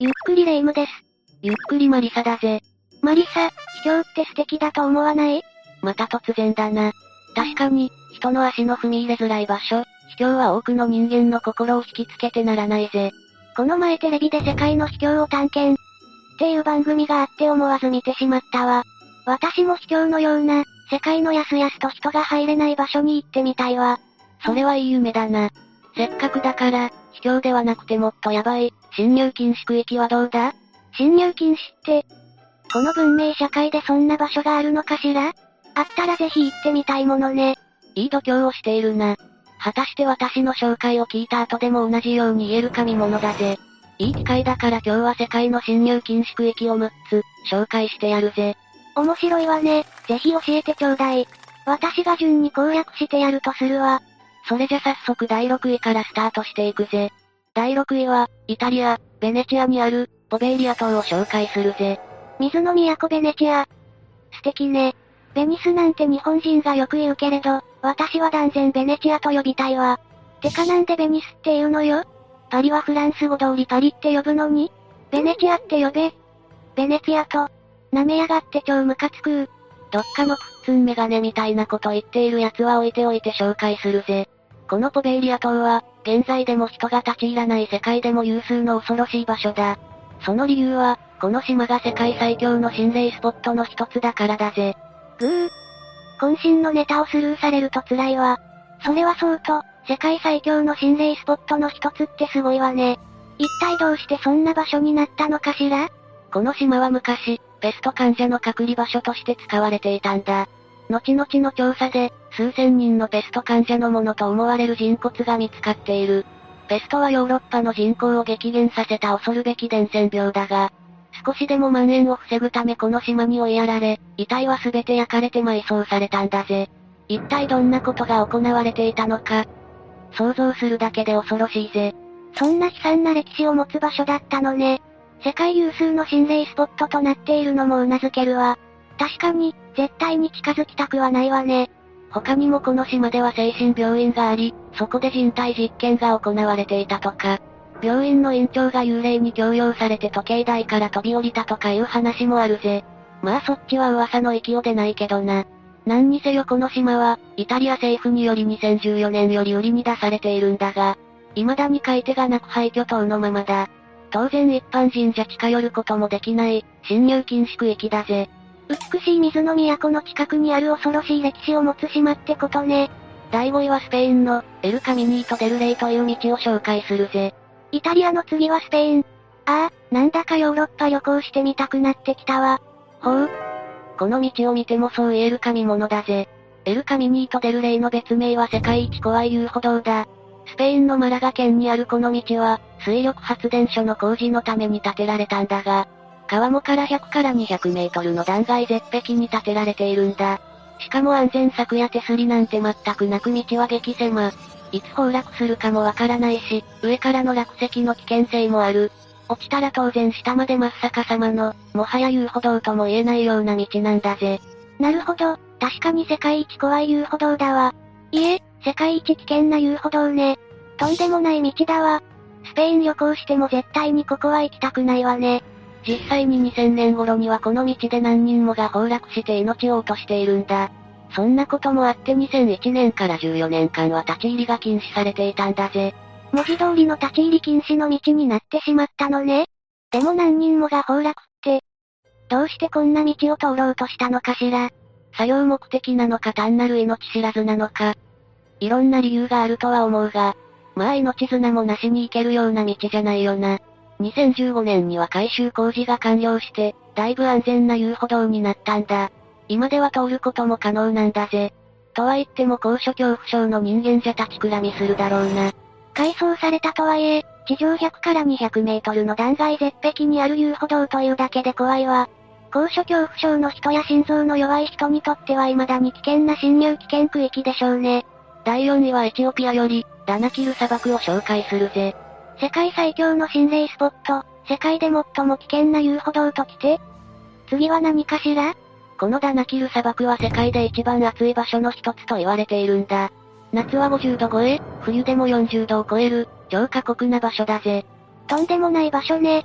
ゆっくりレ夢ムです。ゆっくりマリサだぜ。マリサ、秘境って素敵だと思わない？また突然だな。確かに、人の足の踏み入れづらい場所、秘境は多くの人間の心を引きつけてならないぜ。この前テレビで世界の秘境を探検。っていう番組があって思わず見てしまったわ。私も秘境のような、世界のやすやすと人が入れない場所に行ってみたいわ。それはいい夢だな。せっかくだから、秘境ではなくてもっとやばい、侵入禁止区域はどうだ？侵入禁止って、この文明社会でそんな場所があるのかしら？あったらぜひ行ってみたいものね。いい度胸をしているな。果たして私の紹介を聞いた後でも同じように言えるか見物だぜ。いい機会だから今日は世界の侵入禁止区域を6つ、紹介してやるぜ。面白いわね。ぜひ教えてちょうだい。私が順に攻略してやるとするわ。それじゃ早速第6位からスタートしていくぜ。第6位は、イタリア、ベネチアにある、ポベーリア島を紹介するぜ。水の都ベネチア。素敵ね。ベニスなんて日本人がよく言うけれど、私は断然ベネチアと呼びたいわ。てかなんでベニスって言うのよ？パリはフランス語通りパリって呼ぶのに？ベネチアって呼べ。ベネチアと、舐めやがって超ムカつくどっかのプッツンメガネみたいなこと言っている奴は置いておいて紹介するぜ。このポベーリア島は、現在でも人が立ち入らない世界でも有数の恐ろしい場所だ。その理由は、この島が世界最強の心霊スポットの一つだからだぜ。ぐー。渾身のネタをスルーされると辛いわ。それはそうと、世界最強の心霊スポットの一つってすごいわね。一体どうしてそんな場所になったのかしら？この島は昔、ペスト患者の隔離場所として使われていたんだ。後々の調査で、数千人のペスト患者のものと思われる人骨が見つかっている。ペストはヨーロッパの人口を激減させた恐るべき伝染病だが、少しでも蔓延を防ぐためこの島に追いやられ、遺体は全て焼かれて埋葬されたんだぜ。一体どんなことが行われていたのか。想像するだけで恐ろしいぜ。そんな悲惨な歴史を持つ場所だったのね。世界有数の心霊スポットとなっているのも頷けるわ。確かに、絶対に近づきたくはないわね。他にもこの島では精神病院があり、そこで人体実験が行われていたとか、病院の院長が幽霊に強要されて時計台から飛び降りたとかいう話もあるぜ。まあそっちは噂の域を出ないけどな。何にせよこの島は、イタリア政府により2014年より売りに出されているんだが、未だに買い手がなく廃墟島のままだ。当然一般人じゃ近寄ることもできない、侵入禁止区域だぜ。美しい水の都の近くにある恐ろしい歴史を持つ島ってことね。第5位はスペインの、エルカミニート・デルレイという道を紹介するぜ。イタリアの次はスペイン。ああ、なんだかヨーロッパ旅行してみたくなってきたわ。ほう。この道を見てもそう言えるか見物だぜ。エルカミニート・デルレイの別名は世界一怖い遊歩道だ。スペインのマラガ県にあるこの道は、水力発電所の工事のために建てられたんだが、川面から100から200メートルの断崖絶壁に建てられているんだ。しかも安全策や手すりなんて全くなく道は激狭。いつ崩落するかもわからないし、上からの落石の危険性もある。落ちたら当然下まで真っ逆さまの、もはや遊歩道とも言えないような道なんだぜ。なるほど、確かに世界一怖い遊歩道だわ。いえ、世界一危険な遊歩道ね。とんでもない道だわ。スペイン旅行しても絶対にここは行きたくないわね。実際に2000年頃にはこの道で何人もが崩落して命を落としているんだ。そんなこともあって2001年から14年間は立ち入りが禁止されていたんだぜ。文字通りの立ち入り禁止の道になってしまったのね。でも何人もが崩落って、どうしてこんな道を通ろうとしたのかしら。作業目的なのか単なる命知らずなのか。いろんな理由があるとは思うが、まあ命綱もなしに行けるような道じゃないよな。2015年には改修工事が完了して、だいぶ安全な遊歩道になったんだ。今では通ることも可能なんだぜ。とは言っても高所恐怖症の人間じゃ立ちくらみするだろうな。改装されたとはいえ、地上100から200メートルの断崖絶壁にある遊歩道というだけで怖いわ。高所恐怖症の人や心臓の弱い人にとっては未だに危険な侵入危険区域でしょうね。第4位はエチオピアより、ダナキル砂漠を紹介するぜ。世界最強の心霊スポット、世界で最も危険な遊歩道ときて次は何かしら？このダナキル砂漠は世界で一番暑い場所の一つと言われているんだ。夏は50度超え、冬でも40度を超える、超過酷な場所だぜ。とんでもない場所ね。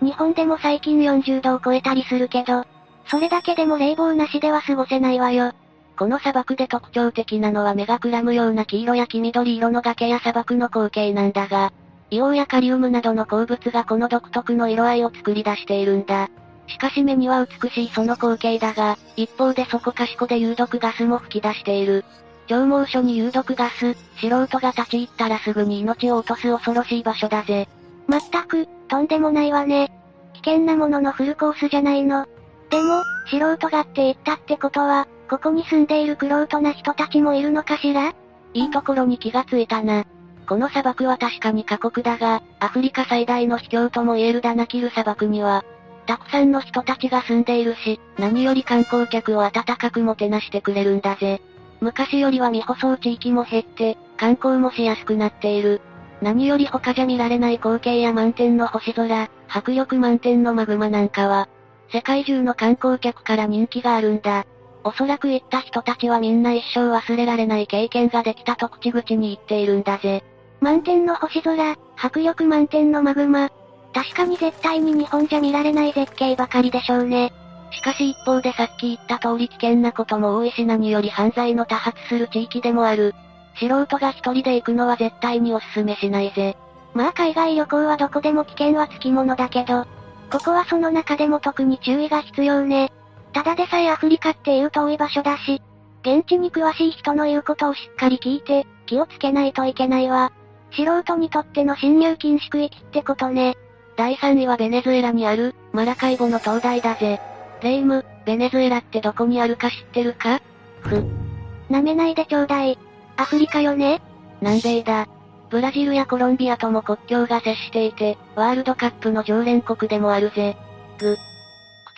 日本でも最近40度を超えたりするけど、それだけでも冷房なしでは過ごせないわよ。この砂漠で特徴的なのは目がくらむような黄色や黄緑色の崖や砂漠の光景なんだが、硫黄やカリウムなどの鉱物がこの独特の色合いを作り出しているんだ。しかし目には美しいその光景だが、一方でそこかしこで有毒ガスも吹き出している。超猛暑に有毒ガス、素人が立ち入ったらすぐに命を落とす恐ろしい場所だぜ。まったく、とんでもないわね。危険なもののフルコースじゃないの。でも、素人がって言ったってことは、ここに住んでいるクロートな人たちもいるのかしら？いいところに気がついたな。この砂漠は確かに過酷だが、アフリカ最大の秘境とも言えるダナキル砂漠には、たくさんの人たちが住んでいるし、何より観光客を温かくもてなしてくれるんだぜ。昔よりは未舗装地域も減って、観光もしやすくなっている。何より他じゃ見られない光景や満天の星空、迫力満点のマグマなんかは、世界中の観光客から人気があるんだ。おそらく行った人たちはみんな一生忘れられない経験ができたと口々に言っているんだぜ。満天の星空、迫力満点のマグマ。確かに絶対に日本じゃ見られない絶景ばかりでしょうね。しかし一方でさっき言った通り危険なことも多いし何より犯罪の多発する地域でもある。素人が一人で行くのは絶対にお勧めしないぜ。まあ海外旅行はどこでも危険はつきものだけど、ここはその中でも特に注意が必要ね。ただでさえアフリカっていう遠い場所だし、現地に詳しい人の言うことをしっかり聞いて、気をつけないといけないわ。素人にとっての侵入禁止区域ってことね。第3位はベネズエラにある、マラカイボの灯台だぜ。レイム、ベネズエラってどこにあるか知ってるか？ふ。舐めないでちょうだい。アフリカよね？南米だ。ブラジルやコロンビアとも国境が接していて、ワールドカップの常連国でもあるぜ。ぐ。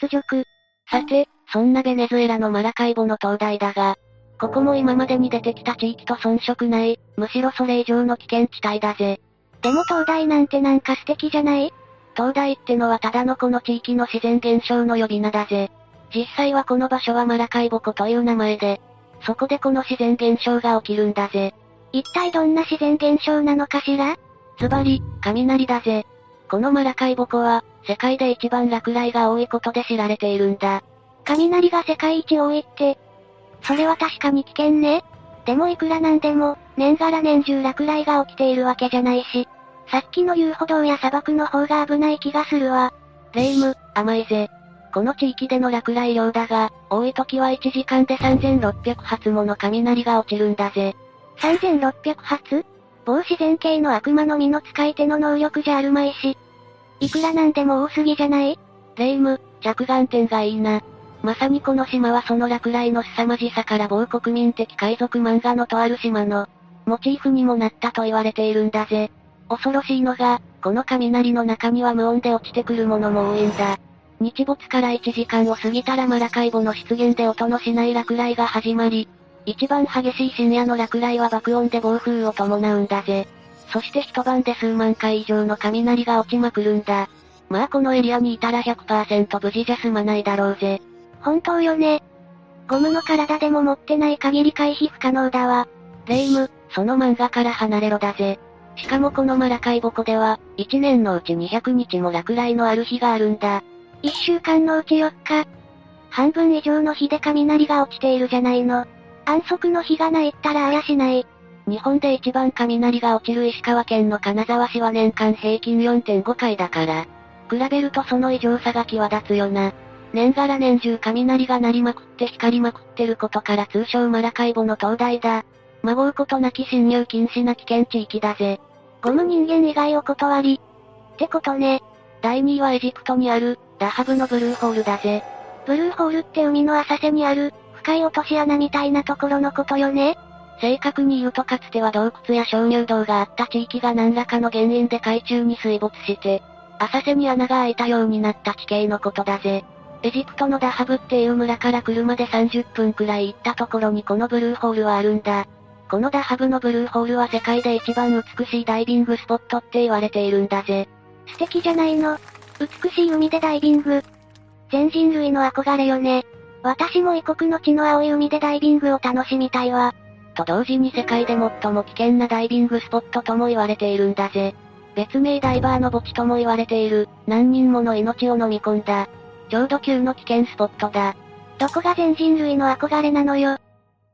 屈辱。さて、そんなベネズエラのマラカイボの灯台だが、ここも今までに出てきた地域と遜色ない、むしろそれ以上の危険地帯だぜ。でも灯台なんてなんか素敵じゃない？灯台ってのはただのこの地域の自然現象の呼び名だぜ。実際はこの場所はマラカイボ湖という名前で、そこでこの自然現象が起きるんだぜ。一体どんな自然現象なのかしら？ズバリ、雷だぜ。このマラカイボ湖は、世界で一番落雷が多いことで知られているんだ。雷が世界一多いって、それは確かに危険ね。でもいくらなんでも、年がら年中落雷が起きているわけじゃないし、さっきの遊歩道や砂漠の方が危ない気がするわ。レイム、甘いぜ。この地域での落雷量だが、多い時は1時間で3600発もの雷が落ちるんだぜ。3600発？某自然系の悪魔の実の使い手の能力じゃあるまいし。いくらなんでも多すぎじゃない？レイム、着眼点がいいな。まさにこの島はその落雷の凄まじさから某国民的海賊漫画のとある島の、モチーフにもなったと言われているんだぜ。恐ろしいのが、この雷の中には無音で落ちてくるものも多いんだ。日没から1時間を過ぎたらマラカイボの出現で音のしない落雷が始まり、一番激しい深夜の落雷は爆音で暴風を伴うんだぜ。そして一晩で数万回以上の雷が落ちまくるんだ。まあこのエリアにいたら100%無事じゃ済まないだろうぜ。本当よね。ゴムの体でも持ってない限り回避不可能だわ。レイム、その漫画から離れろだぜ。しかもこのマラカイボ湖では、1年のうち200日も落雷のある日があるんだ。1週間のうち4日。半分以上の日で雷が落ちているじゃないの。安息の日がないったらあやしない。日本で一番雷が落ちる石川県の金沢市は年間平均4.5回だから。比べるとその異常さが際立つよな。年がら年中雷が鳴りまくって光りまくってることから通称マラカイボの灯台だ。孫うことなき侵入禁止な危険地域だぜ。ゴム人間以外お断り。ってことね。第2位はエジプトにある、ダハブのブルーホールだぜ。ブルーホールって海の浅瀬にある、深い落とし穴みたいなところのことよね正確に言うとかつては洞窟や鍾乳洞があった地域が何らかの原因で海中に水没して、浅瀬に穴が開いたようになった地形のことだぜ。エジプトのダハブっていう村から車で30分くらい行ったところにこのブルーホールはあるんだ。このダハブのブルーホールは世界で一番美しいダイビングスポットって言われているんだぜ。素敵じゃないの。美しい海でダイビング。全人類の憧れよね。私も異国の地の青い海でダイビングを楽しみたいわ。と同時に世界で最も危険なダイビングスポットとも言われているんだぜ。別名ダイバーの墓地とも言われている、何人もの命を飲み込んだ。ちょうど級の危険スポットだ。どこが全人類の憧れなのよ。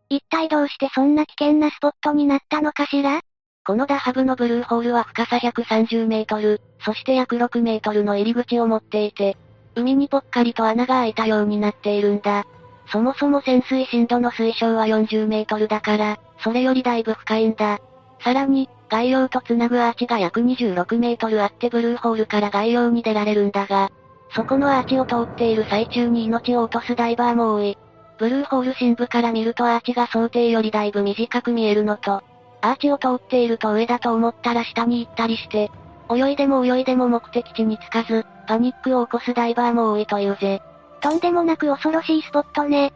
一体どうしてそんな危険なスポットになったのかしら？このダハブのブルーホールは深さ130メートル、そして約6メートルの入り口を持っていて、海にぽっかりと穴が開いたようになっているんだ。そもそも潜水深度の水深は40メートルだから、それよりだいぶ深いんだ。さらに、外洋と繋ぐアーチが約26メートルあってブルーホールから外洋に出られるんだが、そこのアーチを通っている最中に命を落とすダイバーも多い。ブルーホール深部から見るとアーチが想定よりだいぶ短く見えるのと、アーチを通っていると上だと思ったら下に行ったりして、泳いでも泳いでも目的地に着かず、パニックを起こすダイバーも多いというぜ。とんでもなく恐ろしいスポットね。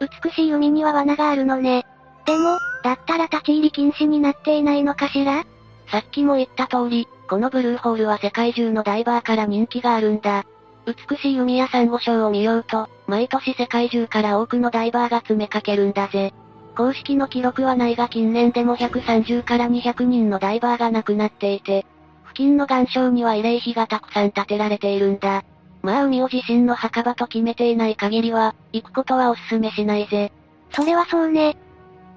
美しい海には罠があるのね。でも、だったら立ち入り禁止になっていないのかしら？さっきも言った通り、このブルーホールは世界中のダイバーから人気があるんだ。美しい海やサンゴ礁を見ようと、毎年世界中から多くのダイバーが詰めかけるんだぜ。公式の記録はないが近年でも130から200人のダイバーが亡くなっていて、付近の岩礁には慰霊碑がたくさん建てられているんだ。まあ海を自身の墓場と決めていない限りは、行くことはお勧めしないぜ。それはそうね。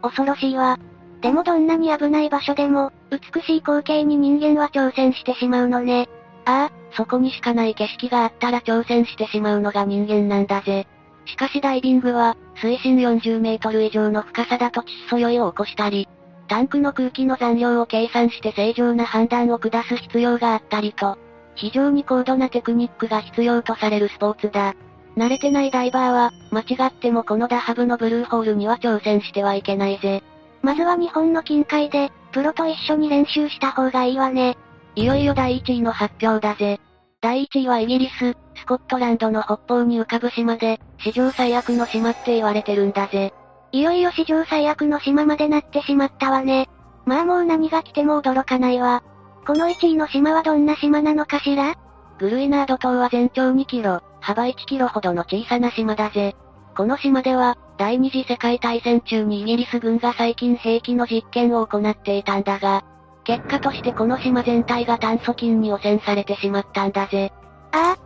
恐ろしいわ。でもどんなに危ない場所でも、美しい光景に人間は挑戦してしまうのね。ああ、そこにしかない景色があったら挑戦してしまうのが人間なんだぜ。しかしダイビングは、水深40メートル以上の深さだと窒素酔いを起こしたり、タンクの空気の残量を計算して正常な判断を下す必要があったりと、非常に高度なテクニックが必要とされるスポーツだ。慣れてないダイバーは、間違ってもこのダハブのブルーホールには挑戦してはいけないぜ。まずは日本の近海で、プロと一緒に練習した方がいいわね。いよいよ第1位の発表だぜ。第1位はイギリス、スコットランドの北方に浮かぶ島で、史上最悪の島って言われてるんだぜ。いよいよ史上最悪の島までなってしまったわね。まあもう何が来ても驚かないわ。この1位の島はどんな島なのかしら？グルイナード島は全長2キロ、幅1キロほどの小さな島だぜ。この島では、第二次世界大戦中にイギリス軍が最近兵器の実験を行っていたんだが、結果としてこの島全体が炭疽菌に汚染されてしまったんだぜ。ああ。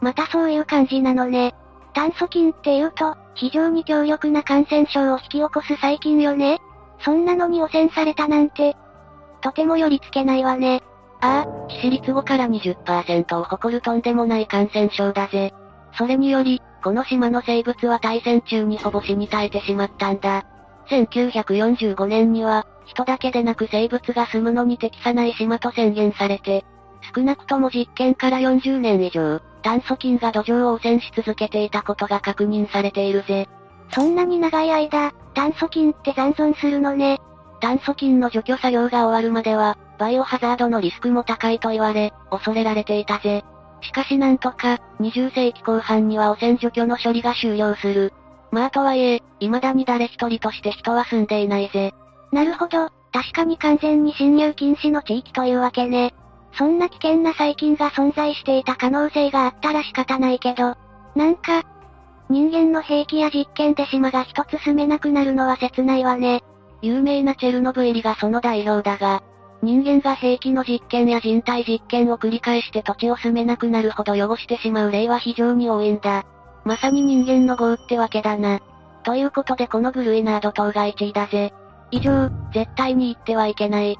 またそういう感じなのね。炭疽菌って言うと、非常に強力な感染症を引き起こす細菌よね。そんなのに汚染されたなんて、とても寄りつけないわね。ああ、致死率5から20%を誇るとんでもない感染症だぜ。それにより、この島の生物は大戦中にほぼ死に絶えてしまったんだ。1945年には、人だけでなく生物が住むのに適さない島と宣言されて、少なくとも実験から40年以上、炭疽菌が土壌を汚染し続けていたことが確認されているぜ。そんなに長い間、炭疽菌って残存するのね。炭疽菌の除去作業が終わるまでは、バイオハザードのリスクも高いと言われ、恐れられていたぜ。しかしなんとか、20世紀後半には汚染除去の処理が終了する。まあとはいえ、未だに誰一人として人は住んでいないぜ。なるほど、確かに完全に侵入禁止の地域というわけね。そんな危険な細菌が存在していた可能性があったら仕方ないけど、なんか、人間の兵器や実験で島が一つ住めなくなるのは切ないわね。有名なチェルノブイリがその代表だが、人間が兵器の実験や人体実験を繰り返して土地を住めなくなるほど汚してしまう例は非常に多いんだ。まさに人間の業ってわけだな。ということでこのグルイナード島が1位だぜ。以上、絶対に行ってはいけない。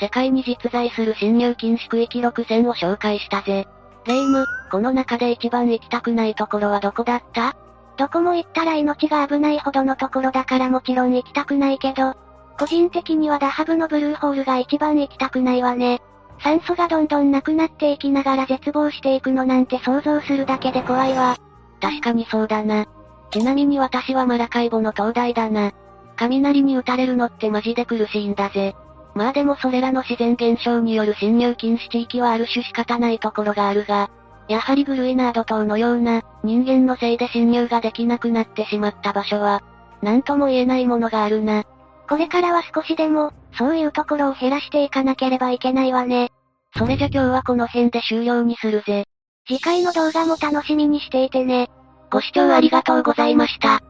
世界に実在する侵入禁止区域6選を紹介したぜ。レイム、この中で一番行きたくないところはどこだった？どこも行ったら命が危ないほどのところだからもちろん行きたくないけど、個人的にはダハブのブルーホールが一番行きたくないわね。酸素がどんどんなくなっていきながら絶望していくのなんて想像するだけで怖いわ。確かにそうだな。ちなみに私はマラカイボの灯台だな。雷に打たれるのってマジで苦しいんだぜ。まあでもそれらの自然現象による侵入禁止地域はある種仕方ないところがあるが、やはりグルイナード島のような、人間のせいで侵入ができなくなってしまった場所は、なんとも言えないものがあるな。これからは少しでも、そういうところを減らしていかなければいけないわね。それじゃ今日はこの辺で終了にするぜ。次回の動画も楽しみにしていてね。ご視聴ありがとうございました。